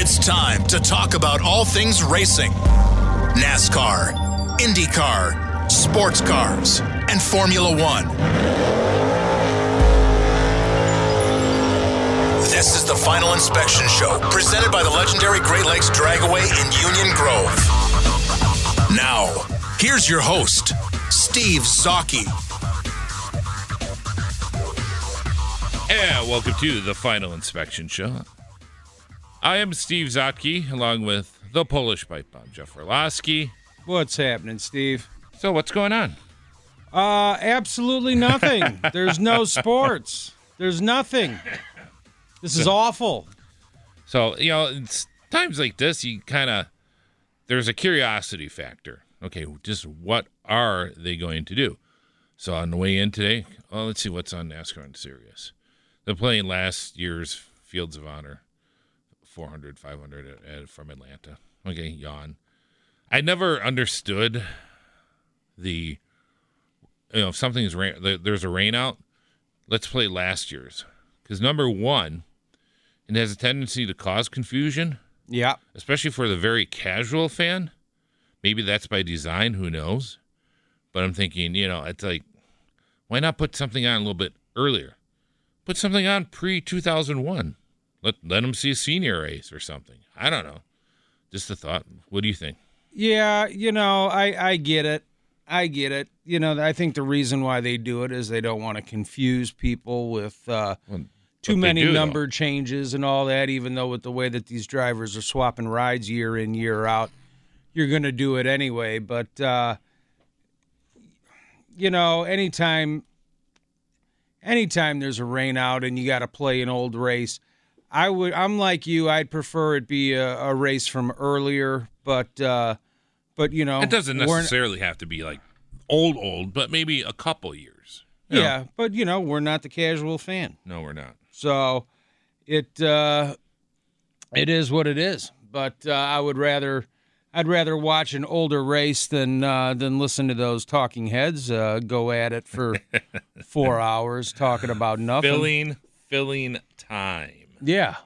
It's time to talk about all things racing NASCAR, IndyCar, sports cars, and Formula One. This is the Final Inspection Show, presented by the legendary Great Lakes Dragaway in Union Grove. Now, here's your host, Steve Zocchi. Yeah, welcome to the Final Inspection Show. I am Steve Zotke, along with the Polish Pipe Bomb, Jeff Orlowski. What's happening, Steve? So, what's going on? Uh, absolutely nothing. There's no sports. There's nothing. This is awful. So, you know, it's times like this, you kind of, there's a curiosity factor. Okay, just what are they going to do? So, on the way in today, well, let's see what's on NASCAR and Sirius. They're playing last year's Folds of Honor 400, 500 at, uh, at, uh, from Atlanta. Okay, yawn. I never understood the, you know, if something's rain, there's a rain out, let's play last year's. Because number one, it has a tendency to cause confusion. Yeah. Especially for the very casual fan. Maybe that's by design, who knows? But I'm thinking, you know, it's like, why not put something on a little bit earlier? Put something on pre 2001. Let let them see a senior race or something. I don't know. Just a thought. What do you think? Yeah, you know, I I get it. I get it. You know, I think the reason why they do it is they don't want to confuse people with uh, Well, too many do, though. number changes and all that. Even though with the way that these drivers are swapping rides year in year out, you're going to do it anyway. But uh, you know, anytime, anytime there's a rain out and you got to play an old race, I would. I'm like you. I'd prefer it be a, a race from earlier, but uh, but you know, It doesn't necessarily have to be like old, old, but maybe a couple years. You know? Yeah, but you know, we're not the casual fan. No, we're not. So it uh, it is what it is. But uh, I would rather I'd rather watch an older race than uh, than listen to those talking heads uh, go at it for four hours talking about nothing. Filling, filling time. Yeah,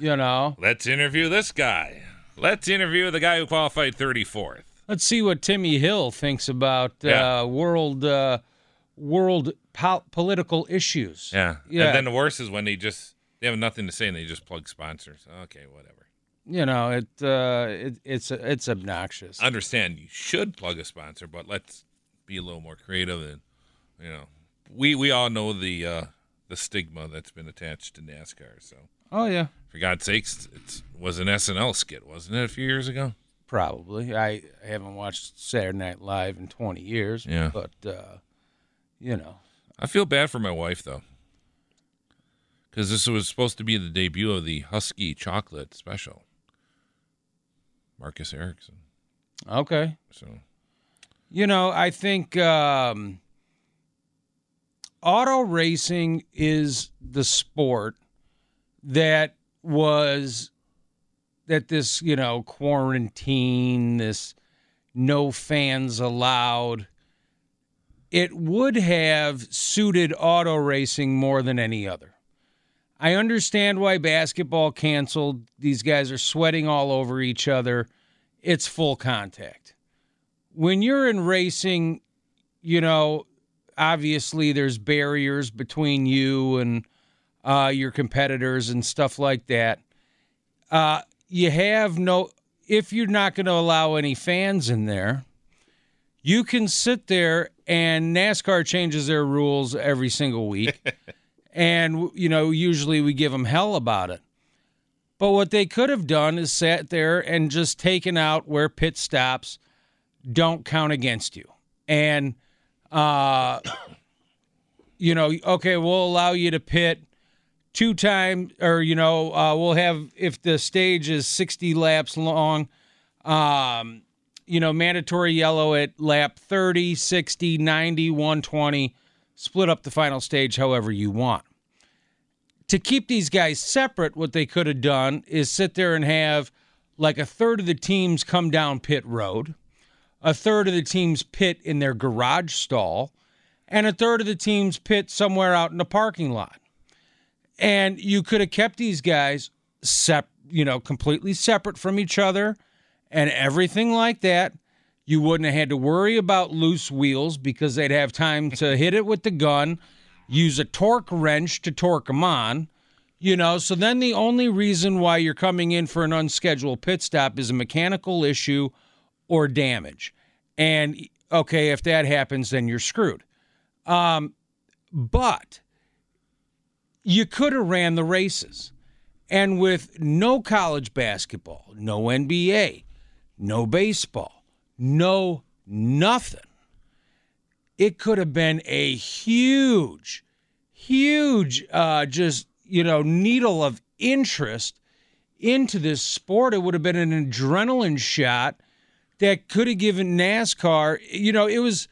you know. Let's interview this guy. Let's interview the guy who qualified 34th. Let's see what Timmy Hill thinks about Yeah. uh, world uh, world po- political issues. Yeah. Yeah. And then the worst is when they just they have nothing to say and they just plug sponsors. Okay, whatever. You know, it, uh, it it's it's obnoxious. I understand you should plug a sponsor, but let's be a little more creative and you know. We we all know the uh the stigma that's been attached to NASCAR, so oh yeah. for God's sakes, it was an SNL skit, wasn't it, a few years ago? Probably. I haven't watched Saturday Night Live in 20 years. Yeah. But, uh, you know, I feel bad for my wife though, because this was supposed to be the debut of the Huski Chocolate Special. Marcus Ericsson. okay. So You know, I think um, auto racing is the sport that was that this, you know, quarantine, this no fans allowed. It would have suited auto racing more than any other. I understand why basketball canceled. These guys are sweating all over each other. It's full contact when you're in racing, you know, obviously there's barriers between you and uh, your competitors and stuff like that. Uh, you have no, if you're not going to allow any fans in there, you can sit there and NASCAR changes their rules every single week. And, you know, usually we give them hell about it. But what they could have done is sat there and just taken out where pit stops don't count against you. And, uh, you know, okay, we'll allow you to pit two times, or, you know, uh, we'll have, if the stage is 60 laps long, um, you know, mandatory yellow at lap 30, 60, 90, 120, split up the final stage however you want. To keep these guys separate, what they could have done is sit there and have like a third of the teams come down pit road, a third of the teams pit in their garage stall, and a third of the teams pit somewhere out in the parking lot. And you could have kept these guys sep- you know, completely separate from each other and everything like that. You wouldn't have had to worry about loose wheels because they'd have time to hit it with the gun, use a torque wrench to torque them on. You know, so then the only reason why you're coming in for an unscheduled pit stop is a mechanical issue or damage. And okay, if that happens, then you're screwed. Um, but you could have ran the races. And with no college basketball, no NBA, no baseball, no nothing, it could have been a huge, huge, uh, just, you know, needle of interest into this sport. It would have been an adrenaline shot that could have given NASCAR, you know, it was,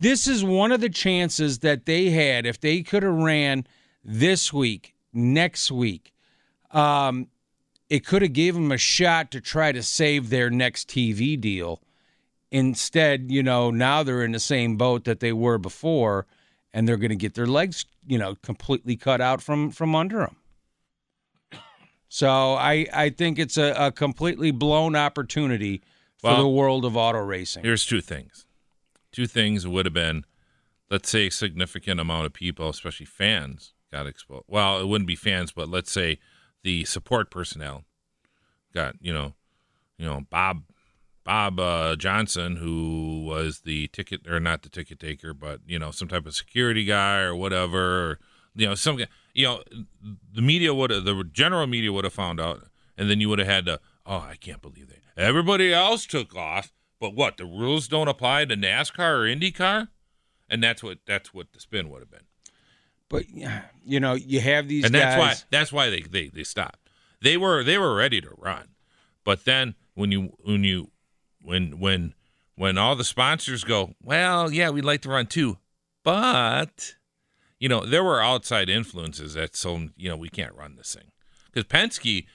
this is one of the chances that they had if they could have ran this week, next week. Um, it could have gave them a shot to try to save their next TV deal. Instead, you know, now they're in the same boat that they were before, and they're going to get their legs, you know, completely cut out from from under them. So I I think it's a, a completely blown opportunity for Well, the world of auto racing. Here's two things. Two things would have been, let's say, a significant amount of people, especially fans, got exposed. Well, it wouldn't be fans, but let's say the support personnel got, you know, you know, Bob Bob uh, Johnson, who was the ticket or not the ticket taker, but you know, some type of security guy or whatever, or, you know, some you know, the media would have, the general media would have found out, and then you would have had to, oh, I can't believe that everybody else took off, but what the rules don't apply to NASCAR or IndyCar, and that's what that's what the spin would have been, But you know, you have these and that's guys. why that's why they, they they stopped. They were they were ready to run, but then when you when you when when when all the sponsors go, well, yeah, we'd like to run too, but you know there were outside influences that so you know we can't run this thing because Penske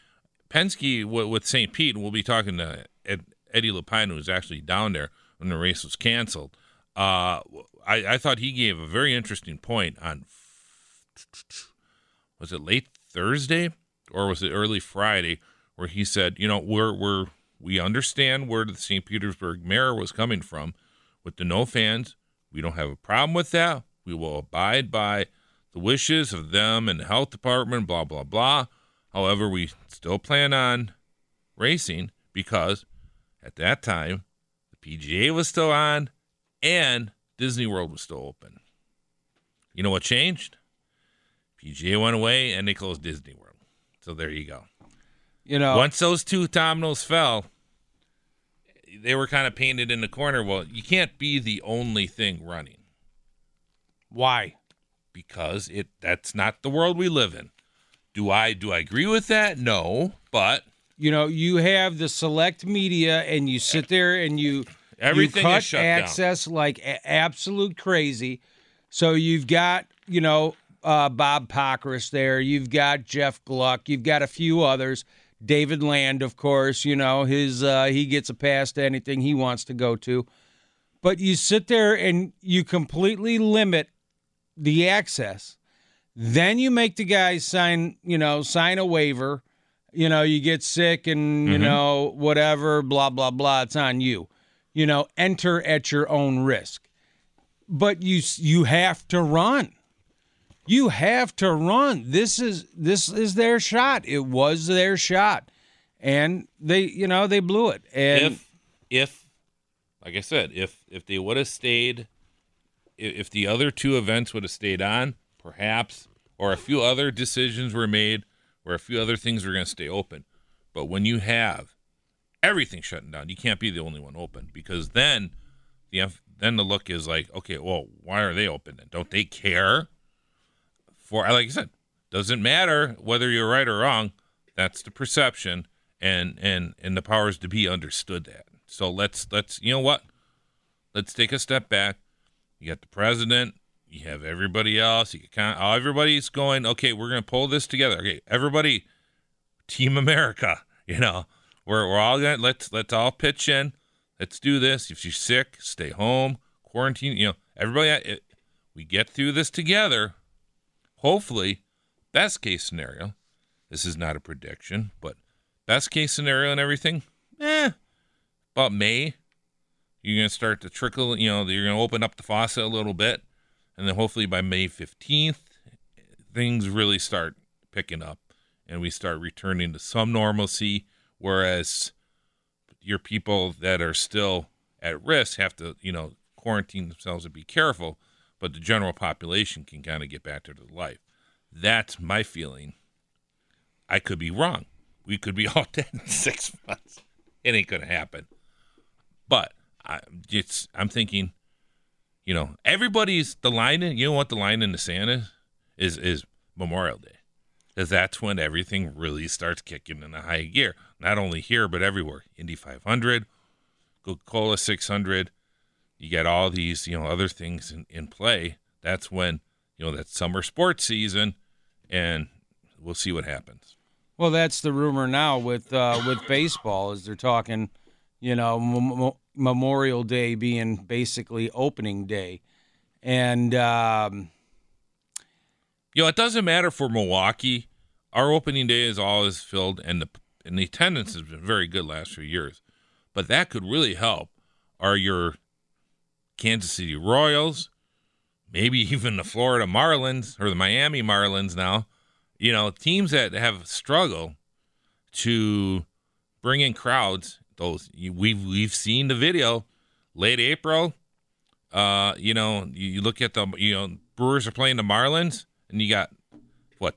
Penske w- with St. Pete, and we'll be talking to Ed, Eddie LePine, who was actually down there when the race was canceled. Uh, I, I thought he gave a very interesting point on was it late Thursday or was it early Friday where he said, you know, we're we're we understand where the St. Petersburg mayor was coming from with the no fans. We don't have a problem with that. We will abide by the wishes of them and the health department, blah blah blah. However, we still plan on racing because at that time the PGA was still on and Disney World was still open. You know what changed? PGA went away and they closed Disney World. So there you go. you know, Once those two dominoes fell, they were kind of painted in the corner. Well, you can't be the only thing running why? because it that's not the world we live in. Do I do I agree with that? No, but You know, you have the select media, and you sit there and you Everything you is cut shut down. access like a- absolute crazy. So you've got you know uh, Bob Pockrass there. You've got Jeff Gluck. You've got a few others. David Land, of course. You know his uh, he gets a pass to anything he wants to go to. But you sit there and you completely limit the access. Then you make the guys sign, you know, sign a waiver. You know, you get sick and, you mm-hmm. know, whatever, blah, blah, blah. It's on you. You know, enter at your own risk. But you you have to run. You have to run. This is this is their shot. It was their shot. And they, you know, they blew it. And if if like I said, if if they would have stayed, if the other two events would have stayed on, perhaps or a few other decisions were made where a few other things were going to stay open. But when you have everything shutting down, you can't be the only one open because then the then the look is like, okay, well, why are they open? Don't they care? For like I said, doesn't matter whether you're right or wrong. That's the perception, and and and the powers to be understood that. So let's let's you know what? Let's take a step back. You got the president. You have everybody else. You kind of, everybody's going. Okay, we're gonna pull this together. Okay, everybody, Team America. You know, we're we're all gonna let's let's all pitch in. Let's do this. If you're sick, stay home, quarantine. You know, everybody. It, we get through this together. Hopefully, best case scenario. This is not a prediction, but best case scenario and everything. Eh, about May, you're gonna start to trickle. You know, you're gonna open up the faucet a little bit, and then hopefully by May 15th, things really start picking up and we start returning to some normalcy. Whereas your people that are still at risk have to, you know, quarantine themselves and be careful, but the general population can kind of get back to their life. That's my feeling. I could be wrong. We could be all dead in six months. It ain't gonna happen. But I, it's I'm thinking, you know, everybody's the line. In, you know what the line in the sand is? Is is Memorial Day because that's when everything really starts kicking in a high gear. Not only here, but everywhere. Indy 500, Coca-Cola 600. You get all these, you know, other things in, in play. That's when, you know, that summer sports season, and we'll see what happens. Well, that's the rumor now with uh, with baseball, is they're talking, you know, Memorial Day being basically opening day, and um, you know, it doesn't matter for Milwaukee. Our opening day is always filled, and the and the attendance has been very good last few years. But that could really help. Are your Kansas City Royals, maybe even the Florida Marlins or the Miami Marlins now? You know, teams that have struggled to bring in crowds. Those we've we've seen the video. Late April, uh, you know, you look at the you know Brewers are playing the Marlins and you got what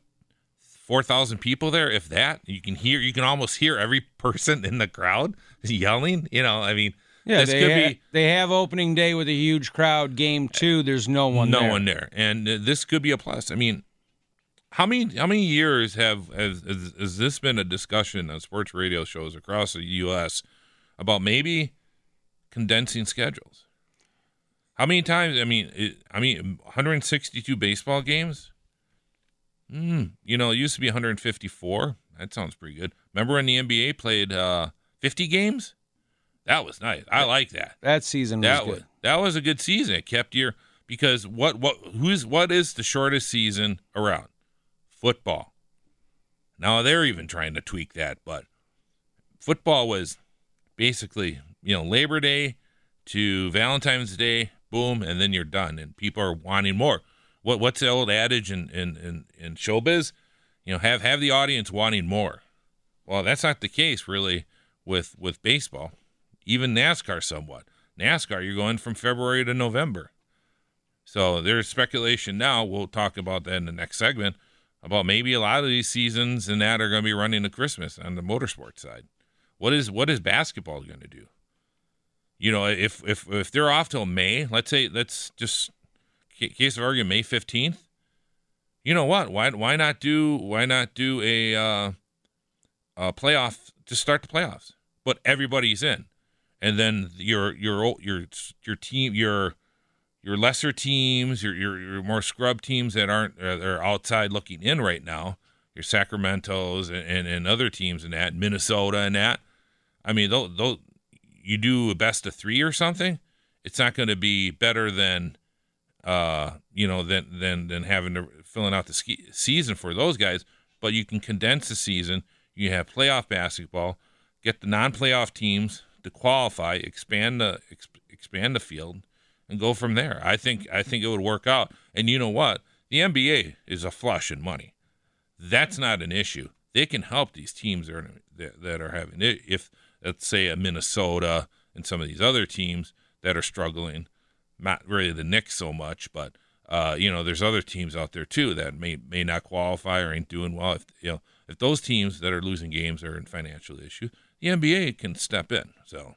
four thousand people there, if that. You can hear, you can almost hear every person in the crowd yelling. You know, I mean, yeah, they ha- be, they have opening day with a huge crowd. Game two, there's no one, no there. one there, and uh, this could be a plus. I mean, how many how many years have has, has, has this been a discussion on sports radio shows across the U.S. about maybe condensing schedules? How many times? I mean, it, I mean, 162 baseball games. Mm, you know, it used to be 154. That sounds pretty good. Remember when the NBA played uh, 50 games? That was nice. I like that. That season was that good. was that was a good season. It kept your because what what who's what is the shortest season around? Football. Now they're even trying to tweak that, but football was basically you know Labor Day to Valentine's Day, boom, and then you're done, and people are wanting more what what's the old adage in, in, in, in showbiz? You know, have have the audience wanting more. Well, that's not the case really with with baseball. Even NASCAR somewhat. NASCAR, you're going from February to November. So there's speculation now. We'll talk about that in the next segment about maybe a lot of these seasons and that are going to be running to Christmas on the motorsport side. What is what is basketball going to do? You know, if if if they're off till May, let's say let's just case of argument, May fifteenth. You know what? Why why not do why not do a uh, a playoff to start the playoffs? But everybody's in, and then your your your your team your your lesser teams, your your, your more scrub teams that aren't uh, are outside looking in right now, your Sacramento's and, and, and other teams in that Minnesota and that. I mean, those, those you do a best of three or something. It's not going to be better than uh, you know, than than than having to filling out the ski, season for those guys. But you can condense the season. You have playoff basketball. Get the non-playoff teams to qualify. Expand the expand the field, and go from there. I think I think it would work out. And you know what? The NBA is a flush in money. That's not an issue. They can help these teams that are, having it. If let's say a Minnesota and some of these other teams that are struggling not really the Knicks so much, but uh, you know, there's other teams out there too that may may not qualify or ain't doing well. If you know, if those teams that are losing games are in financial issue, the NBA can step in. So,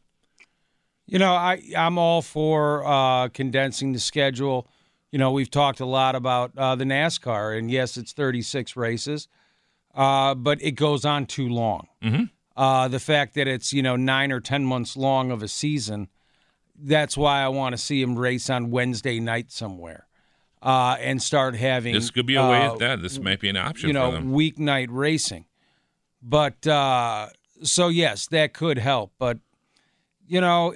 You know, I I'm all for uh, condensing the schedule. You know, we've talked a lot about uh, the NASCAR, and yes, it's 36 races, uh, but it goes on too long. mm-hmm. Uh, the fact that it's you know nine or ten months long of a season, that's why I want to see him race on Wednesday night somewhere, uh, and start having this could be a way uh, at that. This might be an option you know weeknight racing. But uh, so yes, that could help. But you know,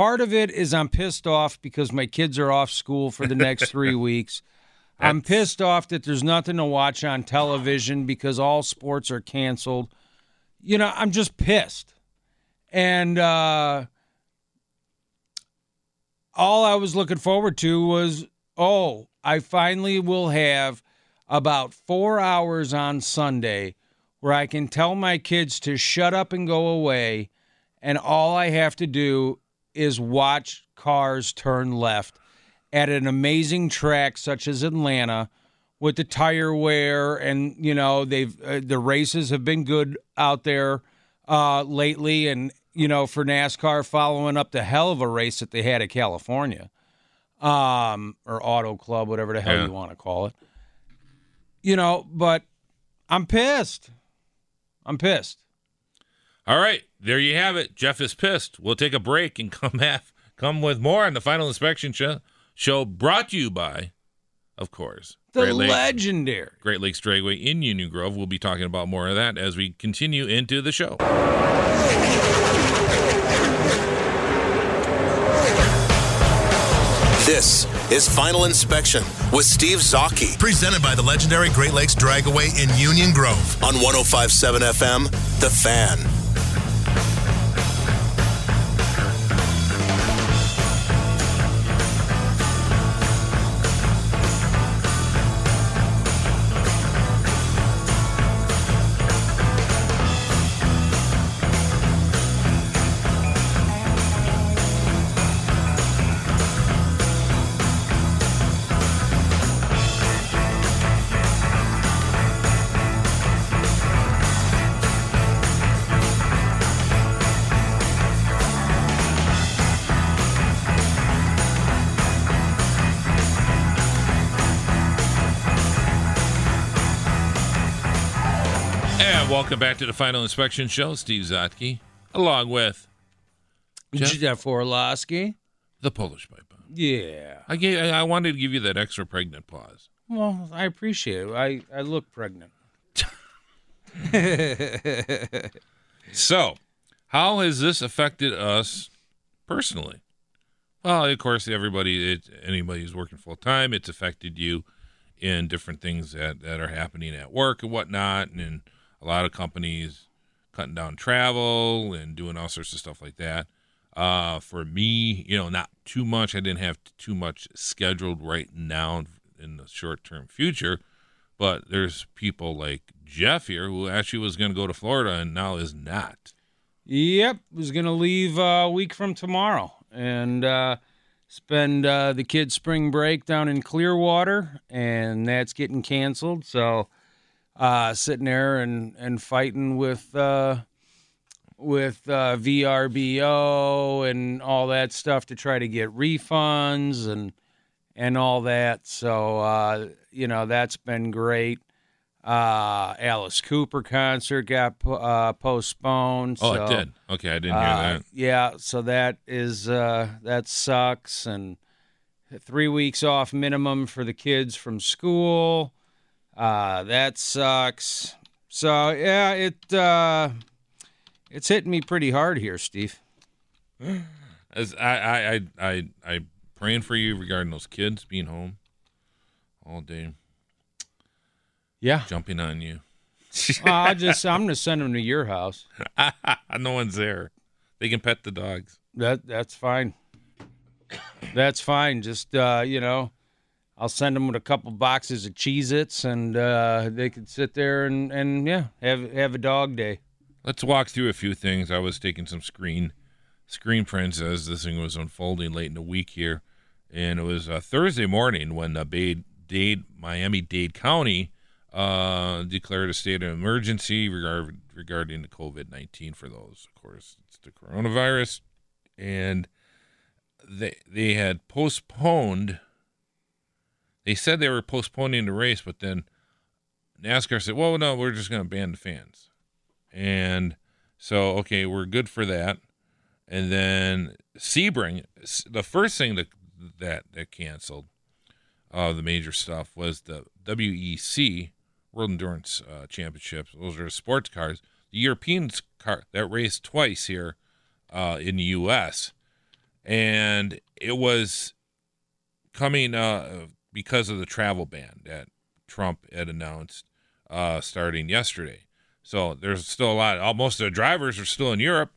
part of it is I'm pissed off because my kids are off school for the next three weeks. I'm pissed off that there's nothing to watch on television because all sports are canceled. You know, I'm just pissed. And uh, all I was looking forward to was, oh, I finally will have about four hours on Sunday where I can tell my kids to shut up and go away. And all I have to do is watch cars turn left at an amazing track such as Atlanta with the tire wear and you know they've uh, the races have been good out there uh, lately. And you know for NASCAR following up the hell of a race that they had at California um or Auto Club whatever the hell Yeah. you want to call it. You know but I'm pissed. I'm pissed All right, there you have it. Jeff is pissed. We'll take a break and come have come with more on the final inspection show. Show brought to you by, of course, the Great Lakes, legendary Great Lakes Dragaway in Union Grove. We'll be talking about more of that as we continue into the show. This is Final Inspection with Steve Zocchi Presented by the legendary Great Lakes Dragaway in Union Grove. on 1057 FM, The Fan. And welcome back to the final inspection show. Steve Zotke, along with Jeff? Jeff Orlowski the Polish Pipe. Yeah I gave. I wanted to give you that extra pregnant pause. well I appreciate it I I look pregnant So, how has this affected us personally? Well, of course, everybody, it, anybody who's working full time, it's affected you in different things that, that are happening at work and whatnot. And a lot of companies cutting down travel and doing all sorts of stuff like that. Uh, for me, you know, not too much. I didn't have too much scheduled right now in the short term future. But there's people like Jeff here who actually was going to go to Florida and now is not. Yep, was gonna leave uh, a week from tomorrow and uh, spend uh, the kids' spring break down in Clearwater, and that's getting canceled. So, uh, sitting there and and fighting with uh, with uh, VRBO and all that stuff to try to get refunds and and all that. So, uh, you know, that's been great. Uh, Alice Cooper concert got uh, postponed. Oh, so, it did. Okay, I didn't hear that. Yeah, so that is uh, that sucks, and three weeks off minimum for the kids from school. Uh, that sucks. So yeah, it uh, it's hitting me pretty hard here, Steve. As I, I, I, I, I praying for you regarding those kids being home all day, Yeah, jumping on you. I just I'm gonna send them to your house. no one's there. They can pet the dogs. That that's fine. That's fine. Just uh, you know, I'll send them with a couple boxes of Cheez-Its and uh, they could sit there and, and yeah, have have a dog day. Let's walk through a few things. I was taking some screen screen prints as this thing was unfolding late in the week here, and it was uh, Thursday morning when the Bay, Dade, Miami Dade County uh, declared a state of emergency regard, regarding the COVID nineteen. For those, of course, it's the coronavirus, and they they had postponed. They said they were postponing the race, but then NASCAR said, "Well, no, we're just going to ban the fans," and so okay, we're good for that. And then Sebring, the first thing that that that canceled, uh, the major stuff was the WEC World Endurance uh, Championships. Those are sports cars. The European car that raced twice here uh, in the U.S. and it was coming uh, because of the travel ban that Trump had announced uh, starting yesterday. So there's still a lot. Most of the drivers are still in Europe.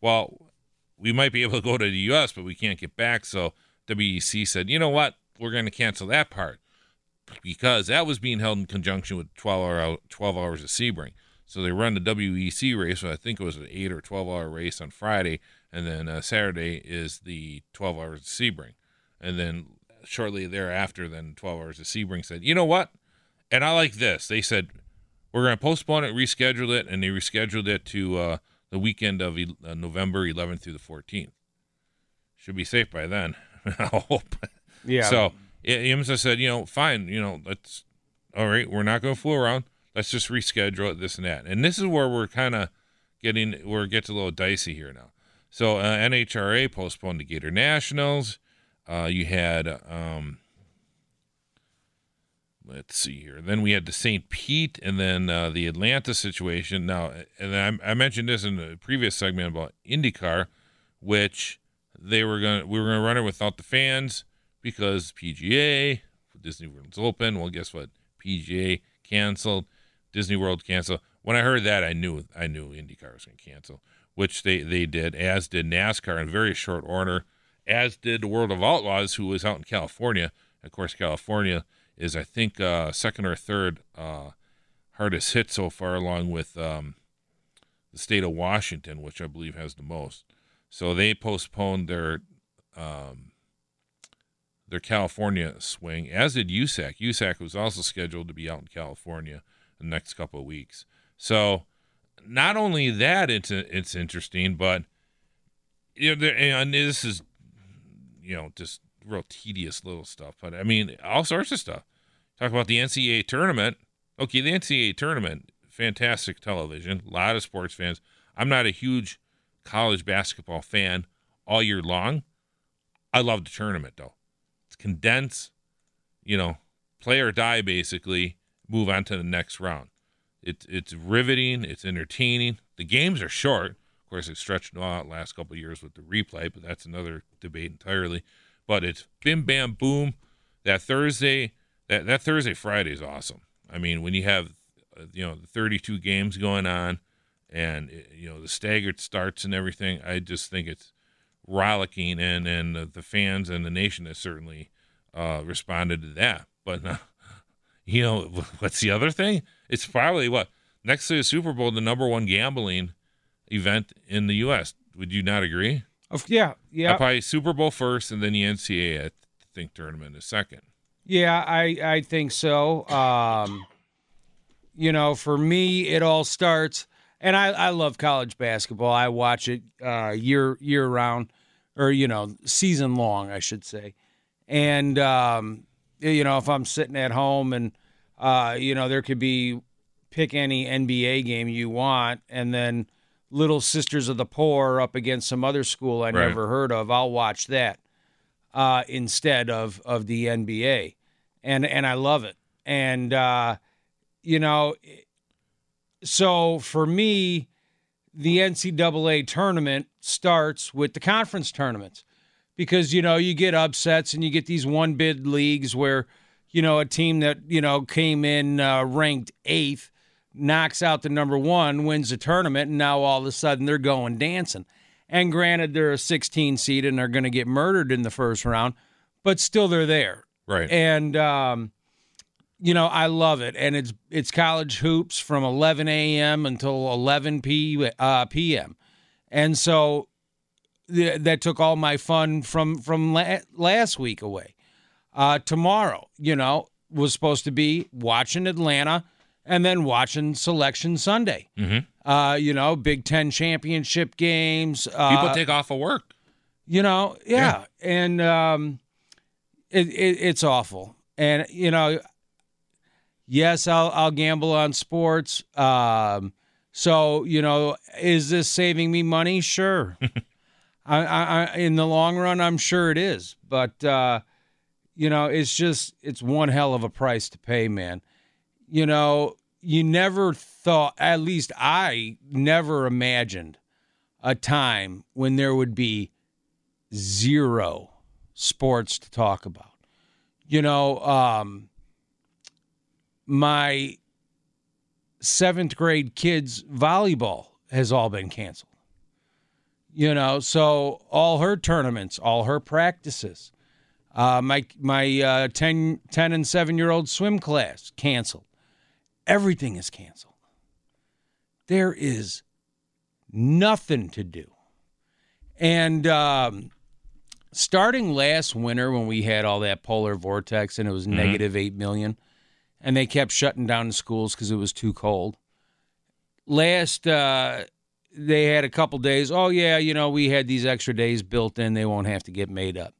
Well, we might be able to go to the U.S., but we can't get back. So WEC said, you know what? We're going to cancel that part because that was being held in conjunction with 12, hour, 12 hours of Sebring. So they run the WEC race. So I think it was an 8 or 12 hour race on Friday. And then uh, Saturday is the 12 hours of Sebring. And then shortly thereafter, then 12 hours of Sebring said, you know what? And I like this. They said, we're going to postpone it, reschedule it. And they rescheduled it to uh, the weekend of uh, November 11th through the 14th. Should be safe by then. I hope. Yeah. So IMSA said, you know, fine, you know, let's, all right, we're not going to fool around. Let's just reschedule it, this and that. And this is where we're kind of getting, where it gets a little dicey here now. So uh, NHRA postponed the Gatornationals. Uh, you had, um, let's see here. Then we had the St. Pete and then uh, the Atlanta situation. Now, and I, I mentioned this in the previous segment about IndyCar, which they were going to, we were going to run it without the fans because PGA, Disney World's open. Well, guess what? PGA canceled, Disney World canceled. When I heard that, I knew I knew IndyCar was going to cancel, which they they did, as did NASCAR in very short order, as did the World of Outlaws, who was out in California. Of course, California is I think uh, second or third uh, hardest hit so far, along with um, the state of Washington, which I believe has the most. So they postponed their um, their California swing, as did USAC. USAC was also scheduled to be out in California the next couple of weeks. So not only that, it's it's interesting, but you know, and this is you know just real tedious little stuff. But I mean, all sorts of stuff. Talk about the NCAA tournament. Okay, the NCAA tournament, fantastic television. A lot of sports fans. I'm not a huge college basketball fan all year long. I love the tournament though. It's condensed, you know, play or die basically, move on to the next round. It's it's riveting, it's entertaining. The games are short. Course, it's stretched out last couple years with the replay, but that's another debate entirely. But it's bim bam boom. That Thursday, that that Thursday Friday is awesome. I mean, when you have uh, you know the 32 games going on, and you know the staggered starts and everything, I just think it's rollicking, and and the fans and the nation has certainly uh, responded to that. But uh, you know, what's the other thing? It's probably what next to the Super Bowl, the number one gambling event in the U.S. Would you not agree? yeah, yeah. Probably Super Bowl first, and then the NCAA, I think, tournament is second. Yeah, I I think so. Um, you know, for me, it all starts, and I I love college basketball. I watch it uh, year year round, or you know, season long, I should say. And um, you know, if I'm sitting at home and uh, you know, there could be pick any NBA game you want, and then Little Sisters of the Poor up against some other school I Right. never heard of. I'll watch that uh, instead of of the NBA, and and I love it. And uh, you know, so for me, the NCAA tournament starts with the conference tournaments because you know you get upsets and you get these one bid leagues where you know a team that you know came in uh, ranked eighth knocks out the number one wins the tournament and now all of a sudden they're going dancing and granted they're a 16 seed and they're going to get murdered in the first round but still they're there Right. and um, you know I love it, and it's it's college hoops from 11 a.m. until 11 p uh, p.m. And so th- that took all my fun from from la- last week away. Uh, tomorrow, you know, was supposed to be watching Atlanta and then watching Selection Sunday. Mm-hmm. Uh, you know, Big Ten championship games. Uh, People take off of work. you know, yeah, and um, it, it it's awful. And you know, yes, I'll I'll gamble on sports. Um, so you know, is this saving me money? Sure. I, I, I in the long run, I'm sure it is. But uh, you know, it's just it's one hell of a price to pay, man. You know, you never thought. At least I never imagined a time when there would be zero sports to talk about. You know, um, my seventh grade kids' volleyball has all been canceled. You know, so all her tournaments, all her practices, uh, my my uh, 10, 10 and seven year old swim class canceled. Everything is canceled. There is nothing to do. And um, starting last winter, when we had all that polar vortex and it was negative 8 million, and they kept shutting down the schools because it was too cold. Last, uh, they had a couple days. Oh, yeah, you know, we had these extra days built in. They won't have to get made up.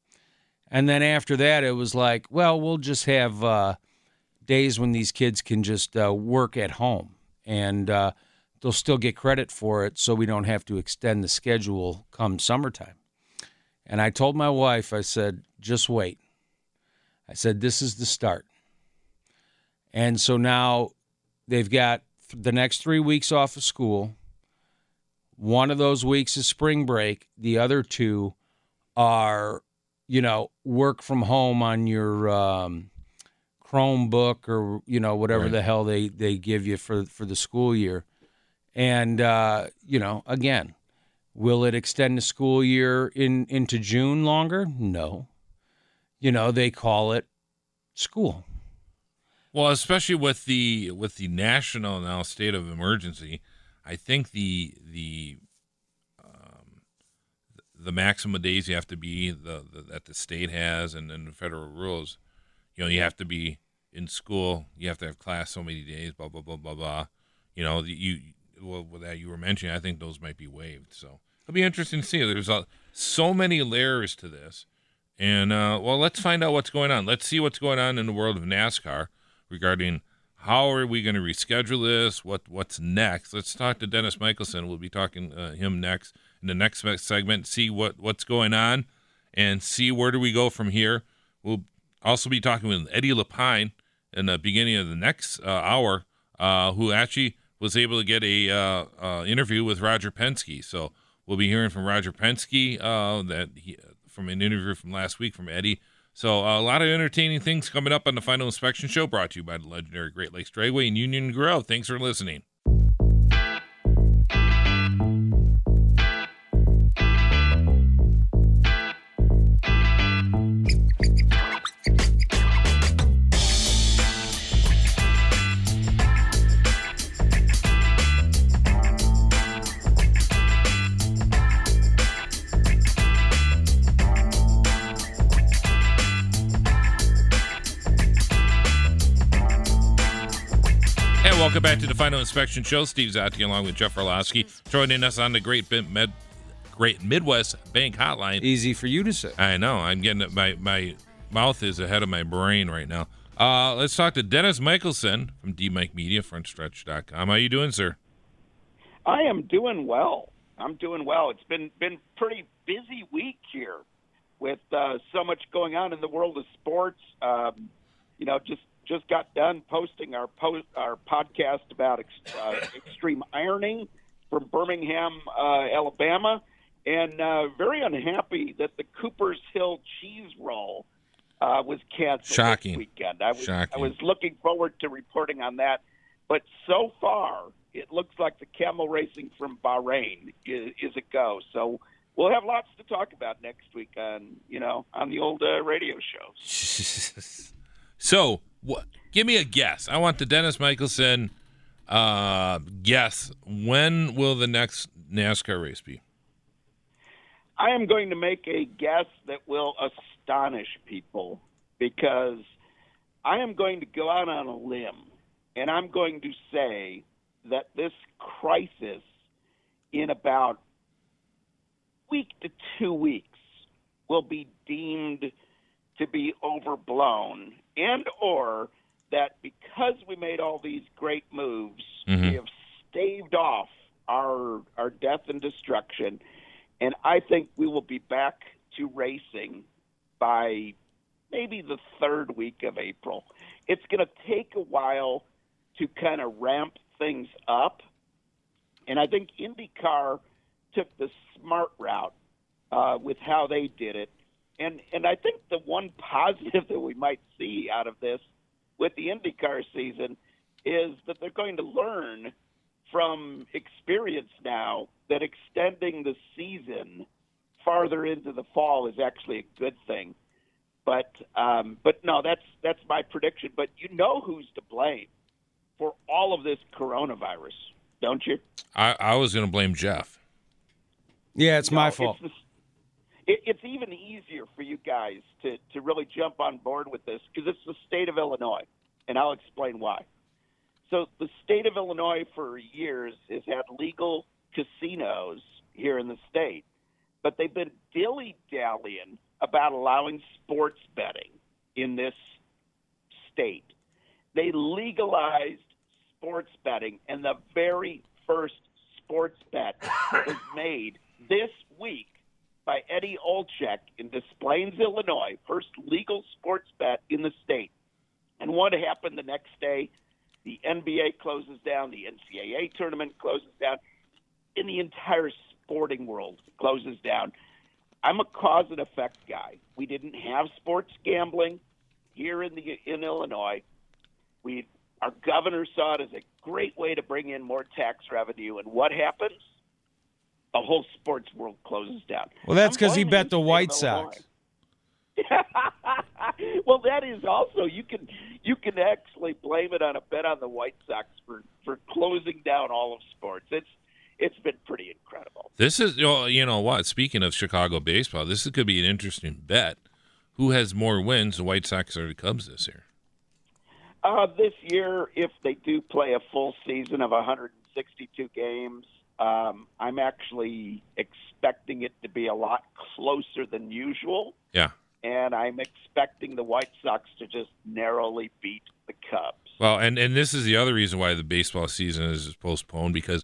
And then after that, it was like, well, we'll just have uh, days when these kids can just uh, work at home and uh, they'll still get credit for it so we don't have to extend the schedule come summertime. And I told my wife, I said, just wait. I said, this is the start. And so now they've got the next three weeks off of school. One of those weeks is spring break. The other two are, you know, work from home on your um, Chromebook or you know whatever Right. the hell they they give you for for the school year. And uh, you know, again, will it extend the school year in into June longer? No. You know, they call it school. Well, especially with the with the national now state of emergency, I think the the um, the maximum days you have to be the, the that the state has and then the federal rules, you know, you have to be in school, you have to have class so many days, blah blah blah blah blah. You know, you well that you were mentioning, I think those might be waived. So it'll be interesting to see. There's a, so many layers to this. And uh, well, let's find out what's going on. Let's see what's going on in the world of NASCAR regarding how are we going to reschedule this? What what's next? Let's talk to Dennis Michelson. We'll be talking uh, him next in the next segment. See what what's going on, and see where do we go from here. We'll also be talking with Eddie LePine in the beginning of the next uh, hour, uh, who actually was able to get a uh, uh, interview with Roger Penske. So we'll be hearing from Roger Penske uh, that he, from an interview from last week from Eddie. So uh, a lot of entertaining things coming up on the final inspection show, brought to you by the legendary Great Lakes Dragaway and Union Grove. Thanks for listening. Final Inspection Show. Steve Zatti along with Jeff Orlowski joining us on the Great Bin- Med- Great Midwest Bank Hotline. Easy for you to say. I know. I'm getting it. My my mouth is ahead of my brain right now. Uh, let's talk to Dennis Michelson from D Mike Media, frontstretch.com. How are you doing, sir? I am doing well. I'm doing well. It's been been pretty busy week here with uh, so much going on in the world of sports. Um, you know, just just got done posting our post our podcast about ex- uh, extreme ironing from Birmingham, uh, Alabama, and uh, very unhappy that the Cooper's Hill cheese roll uh, was canceled Shocking. this weekend. I was Shocking. I was looking forward to reporting on that, but so far it looks like the camel racing from Bahrain is, is a go. So we'll have lots to talk about next week on you know on the old uh, radio shows. so, what? Give me a guess. I want the Dennis Michelson uh, guess. When will the next NASCAR race be? I am going to make a guess that will astonish people because I am going to go out on a limb and I'm going to say that this crisis in about week to two weeks will be deemed to be overblown and or that because we made all these great moves Mhm. we have staved off our our death and destruction and I think we will be back to racing by maybe the third week of April. It's going to take a while to kind of ramp things up. And I think IndyCar took the smart route uh, with how they did it. And and I think the one positive that we might see out of this with the IndyCar season is that they're going to learn from experience now that extending the season farther into the fall is actually a good thing. But um, but no, that's that's my prediction. But you know who's to blame for all of this coronavirus, don't you? I, I was going to blame Jeff. Yeah, it's No, my fault. It's, the, it, it's even easier for you guys to, to really jump on board with this because it's the state of Illinois, and I'll explain why. So, the state of Illinois for years has had legal casinos here in the state, but they've been dilly dallying about allowing sports betting in this state. They legalized sports betting, and the very first sports bet was made this week by Eddie Olczyk in Des Plaines, Illinois. First legal sports bet in the state. And what happened the next day? The NBA closes down, the NCAA tournament closes down, and the entire sporting world closes down. I'm a cause and effect guy. We didn't have sports gambling here in the in Illinois. We our governor saw it as a great way to bring in more tax revenue, and what happens? The whole sports world closes down. Well, that's I'm 'cause he bet the White Sox. well, that is also you can you can actually blame it on a bet on the White Sox for for closing down all of sports. It's it's been pretty incredible. This is, you know, you know what? Speaking of Chicago baseball, this could be an interesting bet. Who has more wins, the White Sox or the Cubs this year? Uh, this year, if they do play a full season of 162 games, um, I'm actually expecting it to be a lot closer than usual, Yeah. and I'm expecting the White Sox to just narrowly beat the Cubs. Well, and and this is the other reason why the baseball season is postponed because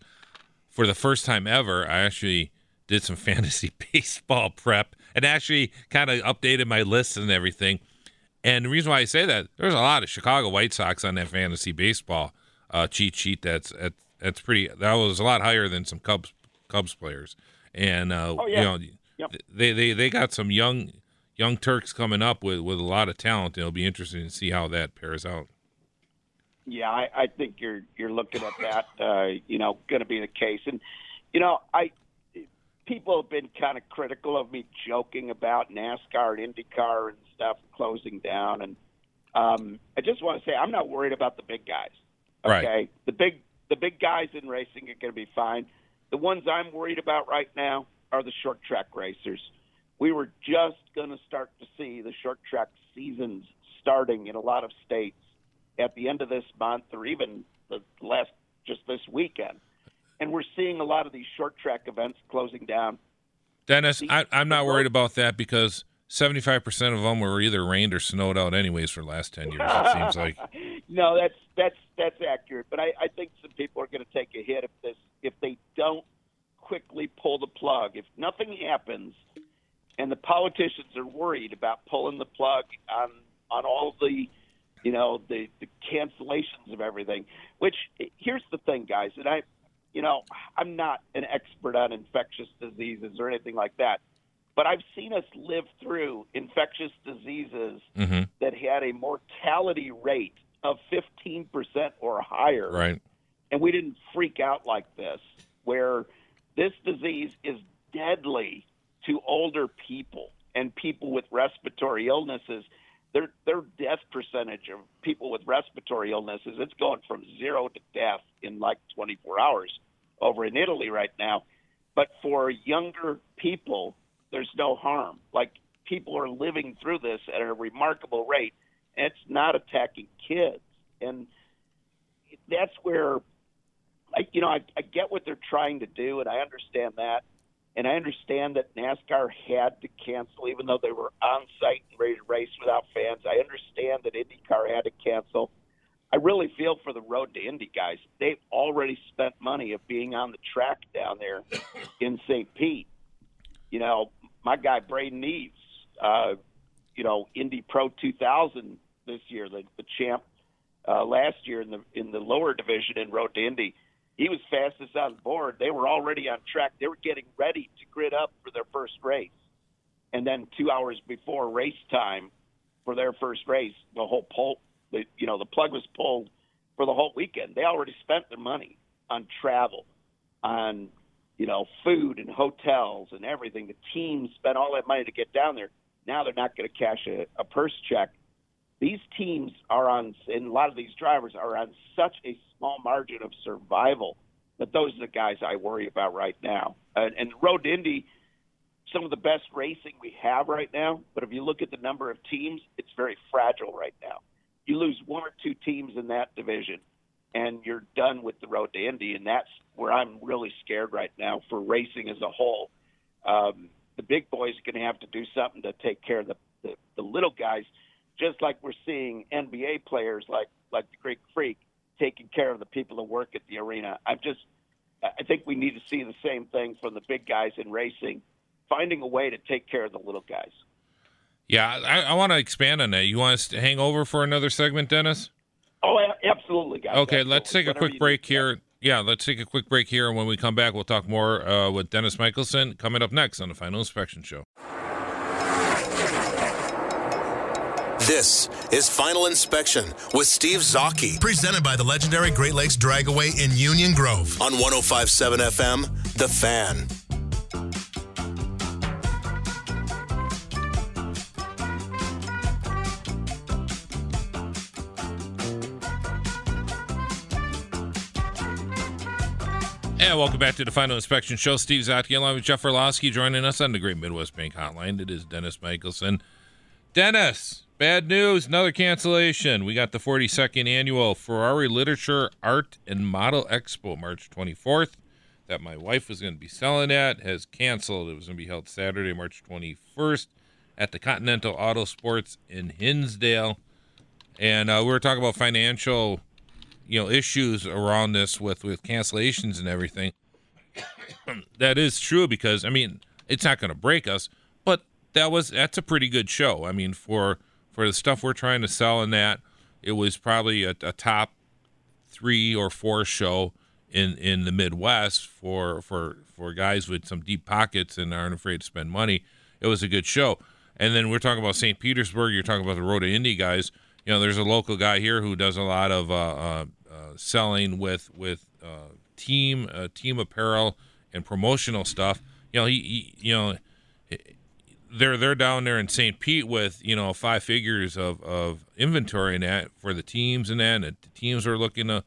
for the first time ever, I actually did some fantasy baseball prep and actually kind of updated my lists and everything. And the reason why I say that, there's a lot of Chicago White Sox on that fantasy baseball uh, cheat sheet. That's that's, that's pretty. That was a lot higher than some Cubs Cubs players. And uh, Oh, yeah. you know, Yep. they, they they got some young young Turks coming up with with a lot of talent. It'll be interesting to see how that pairs out. Yeah, I, I think you're you're looking at that. Uh, you know, going to be the case, and you know, I people have been kind of critical of me joking about NASCAR and IndyCar and stuff closing down, and um, I just want to say I'm not worried about the big guys. Right. Okay, the big the big guys in racing are going to be fine. The ones I'm worried about right now are the short track racers. We were just going to start to see the short track seasons starting in a lot of states at the end of this month or even the last just this weekend. And we're seeing a lot of these short track events closing down. Dennis, I, I'm not worried about that because 75% of them were either rained or snowed out anyways for the last 10 years, it seems like. no, that's that's that's accurate. But I, I think some people are going to take a hit if this if they don't quickly pull the plug. If nothing happens, and the politicians are worried about pulling the plug on on all the you know the the cancellations of everything. Which here's the thing, guys, and I you know I'm not an expert on infectious diseases or anything like that. But I've seen us live through infectious diseases hmm that had a mortality rate of 15% or higher. Right. And we didn't freak out like this, where this disease is deadly to older people and people with respiratory illnesses. Their, their death percentage of people with respiratory illnesses, it's going from zero to death in like 24 hours over in Italy right now. But for younger people, there's no harm. Like people are living through this at a remarkable rate, and it's not attacking kids. And that's where, I, you know, I, I get what they're trying to do, and I understand that. And I understand that NASCAR had to cancel, even though they were on site and ready to race without fans. I understand that IndyCar had to cancel. I really feel for the road to Indy guys. They've already spent money of being on the track down there in St. Pete. You know, my guy Braden Eves, uh, you know, Indy Pro 2000 this year, the, the champ uh, last year in the in the lower division in Road to Indy. He was fastest on board. They were already on track. They were getting ready to grid up for their first race, and then two hours before race time for their first race, the whole pull, the you know, the plug was pulled for the whole weekend. They already spent their money on travel, on you know, food and hotels and everything. The team spent all that money to get down there. Now they're not going to cash a, a purse check these teams are on, and a lot of these drivers are on such a small margin of survival that those are the guys I worry about right now. And, and Road to Indy, some of the best racing we have right now. But if you look at the number of teams, it's very fragile right now. You lose one or two teams in that division, and you're done with the Road to Indy, and that's where I'm really scared right now for racing as a whole. Um, the big boys are going to have to do something to take care of the, the, the little guys – just like we're seeing NBA players like like the Greek Freak taking care of the people that work at the arena. I'm just I think we need to see the same thing from the big guys in racing, finding a way to take care of the little guys. Yeah, I, I want to expand on that. You want us to hang over for another segment, Dennis? Oh, absolutely, guys. Okay, absolutely. let's take a quick break here. Yeah, let's take a quick break here, and when we come back, we'll talk more uh, with Dennis Michelson coming up next on the Final Inspection Show. This is Final Inspection with Steve Zocchi. Presented by the legendary Great Lakes Dragaway in Union Grove. On 1057 FM, The Fan. And welcome back to the Final Inspection Show. Steve Zotke along with Jeff Orlowski joining us on the Great Midwest Bank Hotline. It is Dennis Michelson. Dennis, Bad news, another cancellation. We got the 42nd annual Ferrari Literature, Art, and Model Expo March 24th that my wife was going to be selling at has canceled. It was going to be held Saturday, March 21st at the Continental Auto Sports in Hinsdale. And uh, we were talking about financial, you know, issues around this with, with cancellations and everything. that is true because, I mean, it's not going to break us, but that was that's a pretty good show. I mean, for for the stuff we're trying to sell in that, it was probably a, a top three or four show in in the Midwest for for for guys with some deep pockets and aren't afraid to spend money. It was a good show. And then we're talking about St. Petersburg. You're talking about the Road to Indy guys. You know, there's a local guy here who does a lot of uh, uh, uh, selling with with uh, team uh, team apparel and promotional stuff. You know, he, he you know they're they're down there in St. Pete with you know five figures of, of inventory and that for the teams and that and the teams are looking to,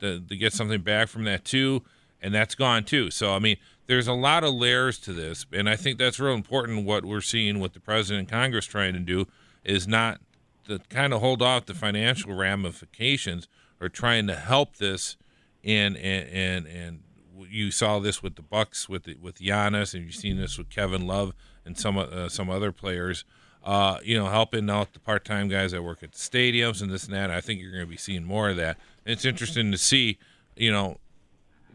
to, to get something back from that too and that's gone too so I mean there's a lot of layers to this and I think that's real important what we're seeing what the president and Congress trying to do is not to kind of hold off the financial ramifications or trying to help this and and and, and you saw this with the Bucks with the, with Giannis and you've seen this with Kevin Love and some uh, some other players. Uh, you know, helping out the part-time guys that work at the stadiums and this and that. I think you're going to be seeing more of that. And it's interesting to see, you know,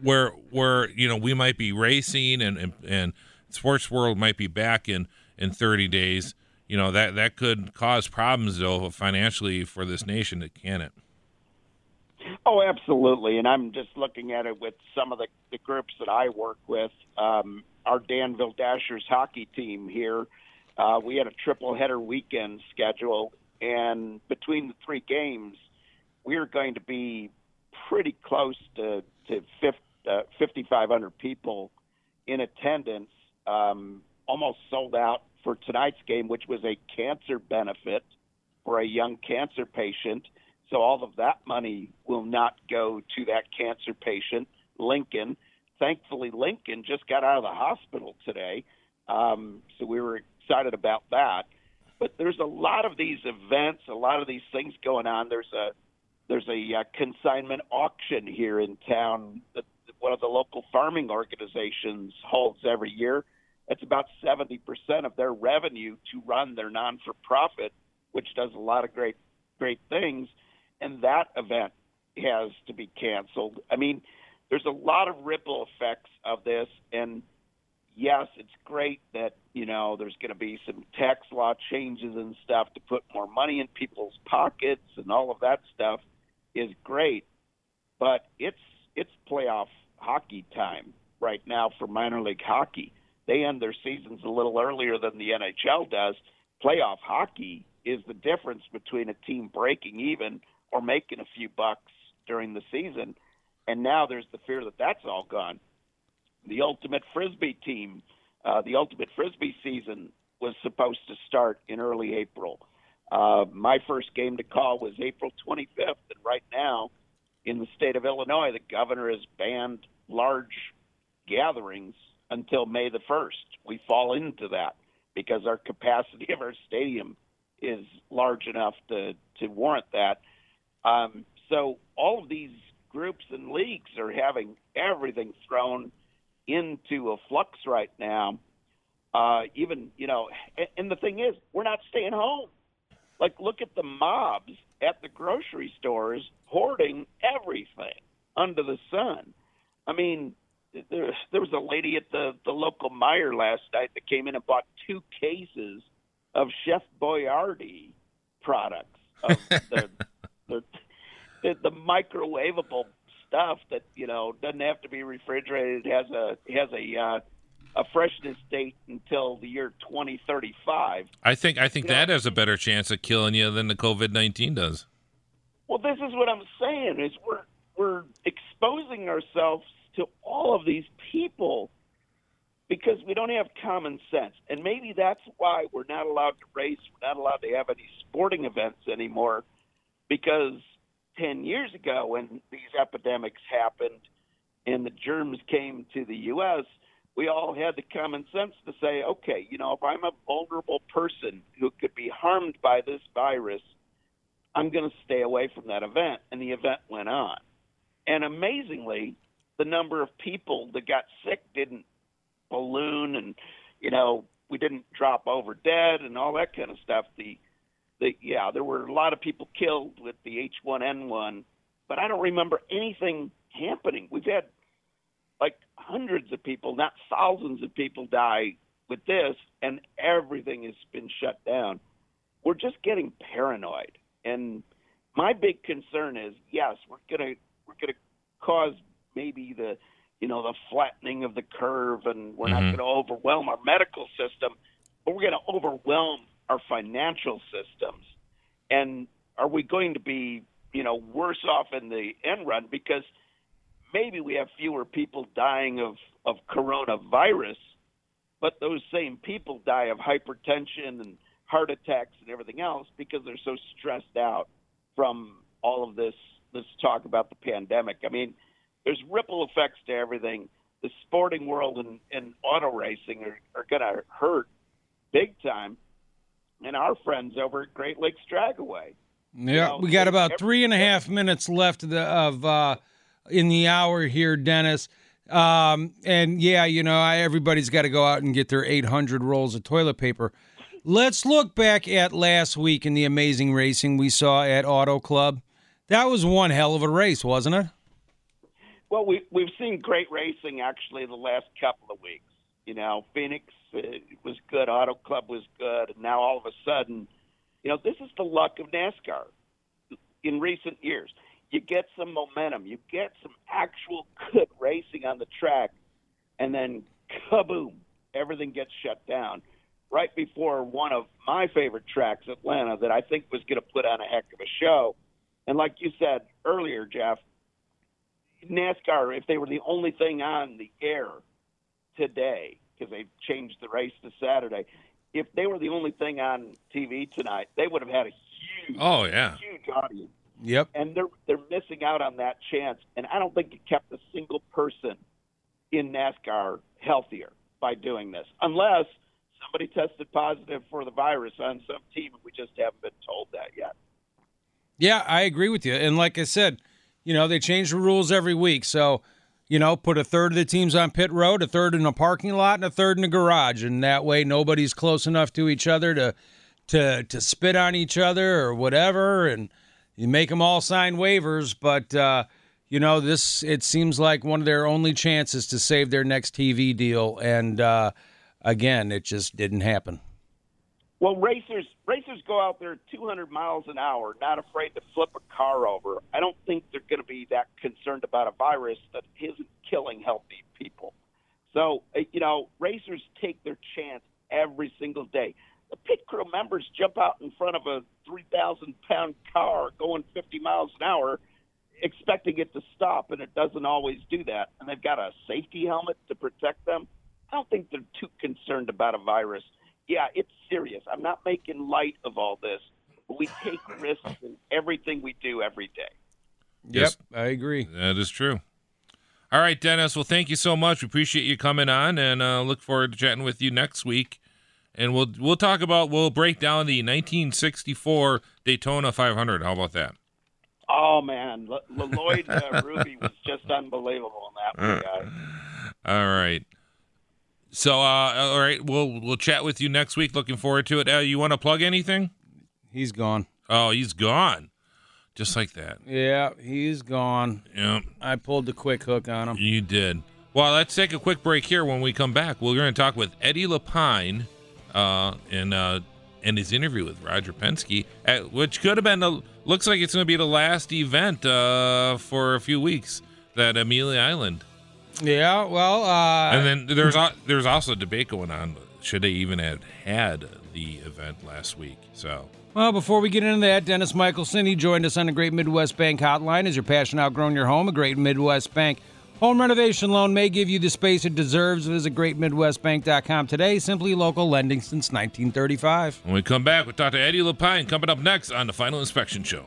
where where you know we might be racing and and, and sports world might be back in in 30 days. You know that that could cause problems though financially for this nation, can it? Oh, absolutely. And I'm just looking at it with some of the, the groups that I work with. Um, our Danville Dashers hockey team here. Uh, we had a triple header weekend schedule, and between the three games, we are going to be pretty close to to 50, uh, 5,500 people in attendance. Um, almost sold out for tonight's game, which was a cancer benefit for a young cancer patient. So all of that money will not go to that cancer patient, Lincoln thankfully Lincoln just got out of the hospital today. Um, so we were excited about that. But there's a lot of these events, a lot of these things going on. There's a there's a uh, consignment auction here in town that one of the local farming organizations holds every year. It's about 70% of their revenue to run their non for profit, which does a lot of great great things. And that event has to be canceled. I mean, there's a lot of ripple effects of this. And yes, it's great that, you know, there's going to be some tax law changes and stuff to put more money in people's pockets and all of that stuff is great. But it's it's playoff hockey time right now for minor league hockey. They end their seasons a little earlier than the NHL does. Playoff hockey is the difference between a team breaking even or making a few bucks during the season. And now there's the fear that that's all gone. The ultimate frisbee team, uh, the ultimate frisbee season was supposed to start in early April. Uh, my first game to call was April 25th, and right now in the state of Illinois, the governor has banned large gatherings until May the 1st. We fall into that because our capacity of our stadium is large enough to, to warrant that. Um, so all of these groups and leagues are having everything thrown into a flux right now. Uh, even, you know, and, and the thing is, we're not staying home. Like, look at the mobs at the grocery stores hoarding everything under the sun. I mean, there, there was a lady at the, the local Meijer last night that came in and bought two cases of Chef Boyardee products, of the, the, the, the microwavable stuff that you know doesn't have to be refrigerated. Has a has a uh, a freshness date until the year 2035. I think I think You know- that has a better chance of killing you than the COVID nineteen does. Well, this is what I'm saying is we're we're exposing ourselves to all of these people because we don't have common sense. And maybe that's why we're not allowed to race, we're not allowed to have any sporting events anymore because 10 years ago when these epidemics happened and the germs came to the US, we all had the common sense to say, okay, you know, if I'm a vulnerable person who could be harmed by this virus, I'm going to stay away from that event. And the event went on. And amazingly, the number of people that got sick didn't balloon and, you know, we didn't drop over dead and all that kind of stuff. The, the, yeah, there were a lot of people killed with the H1N1, but I don't remember anything happening. We've had like hundreds of people, not thousands of people die with this, and everything has been shut down. We're just getting paranoid. And my big concern is, yes, we're gonna we're gonna cause maybe the you know the flattening of the curve, and we're not Mhm. going to overwhelm our medical system, but we're going to overwhelm our financial systems. And are we going to be you know worse off in the end run because maybe we have fewer people dying of of coronavirus, but those same people die of hypertension and heart attacks and everything else because they're so stressed out from all of this this talk about the pandemic. I mean, there's ripple effects to everything. The sporting world and, and auto racing are, are going to hurt big time. And our friends over at Great Lakes Dragaway. Yeah, know, we got about three and a half minutes left of, the, of uh, in the hour here, Dennis. Um, and yeah, you know, I, everybody's got to go out and get their 800 rolls of toilet paper. Let's look back at last week in the amazing racing we saw at Auto Club. That was one hell of a race, wasn't it? Well, we we've seen great racing actually the last couple of weeks. You know, Phoenix uh, was good, Auto Club was good, and now all of a sudden, you know, this is the luck of NASCAR. In recent years, you get some momentum, you get some actual good racing on the track, and then kaboom, everything gets shut down. Right before one of my favorite tracks, Atlanta, that I think was going to put on a heck of a show. And like you said earlier, Jeff, NASCAR, if they were the only thing on the air today, because they changed the race to Saturday, if they were the only thing on TV tonight, they would have had a huge, Oh yeah. huge audience. Yep. And they're they're missing out on that chance. And I don't think it kept a single person in NASCAR healthier. by doing this, unless somebody tested positive for the virus on some team, and we just haven't been told that yet. Yeah, I agree with you. And like I said, you know, they change the rules every week. So, you know, put a third of the teams on pit road, a third in a parking lot, and a third in the garage. And that way nobody's close enough to each other to to to spit on each other or whatever. And you make them all sign waivers. But uh, you know, this it seems like one of their only chances to save their next TV deal. And uh, again, it just didn't happen. Well, racers racers go out there 200 miles an hour, not afraid to flip a car over. I don't think they're going to be that concerned about a virus that isn't killing healthy people. So, uh, you know, racers take their chance every single day. The pit crew members jump out in front of a 3,000 pound car going 50 miles an hour, expecting it to stop, and it doesn't always do that. And they've got a safety helmet to protect them. I don't think they're too concerned about a virus yeah, it's serious. I'm not making light of all this. But we take risks in everything we do every day. Yep, I agree. That is true. All right, Dennis. Well, thank you so much. We appreciate you coming on, and uh, look forward to chatting with you next week. And we'll we'll talk about we'll break down the 1964 Daytona 500. How about that? Oh man, L- Lloyd uh, Ruby was just unbelievable in that one, guy. All right. So, uh, all right, we'll we'll chat with you next week. Looking forward to it. Uh, you want to plug anything? He's gone. Oh, he's gone, just like that. Yeah, he's gone. Yeah, I pulled the quick hook on him. You did. Well, let's take a quick break here. When we come back, we're going to talk with Eddie LePine, uh, and uh, and his interview with Roger Penske, at, which could have been the looks like it's going to be the last event uh, for a few weeks. That Amelia Island. Yeah, well, uh, and then there's there's also a debate going on. Should they even have had the event last week? So. Well, before we get into that, Dennis Michelson, he joined us on the Great Midwest Bank hotline. Is your passion outgrown your home? A Great Midwest Bank home renovation loan may give you the space it deserves. Visit greatmidwestbank.com today. Simply local lending since 1935. When we come back, we'll talk to Eddie LePine coming up next on the Final Inspection Show.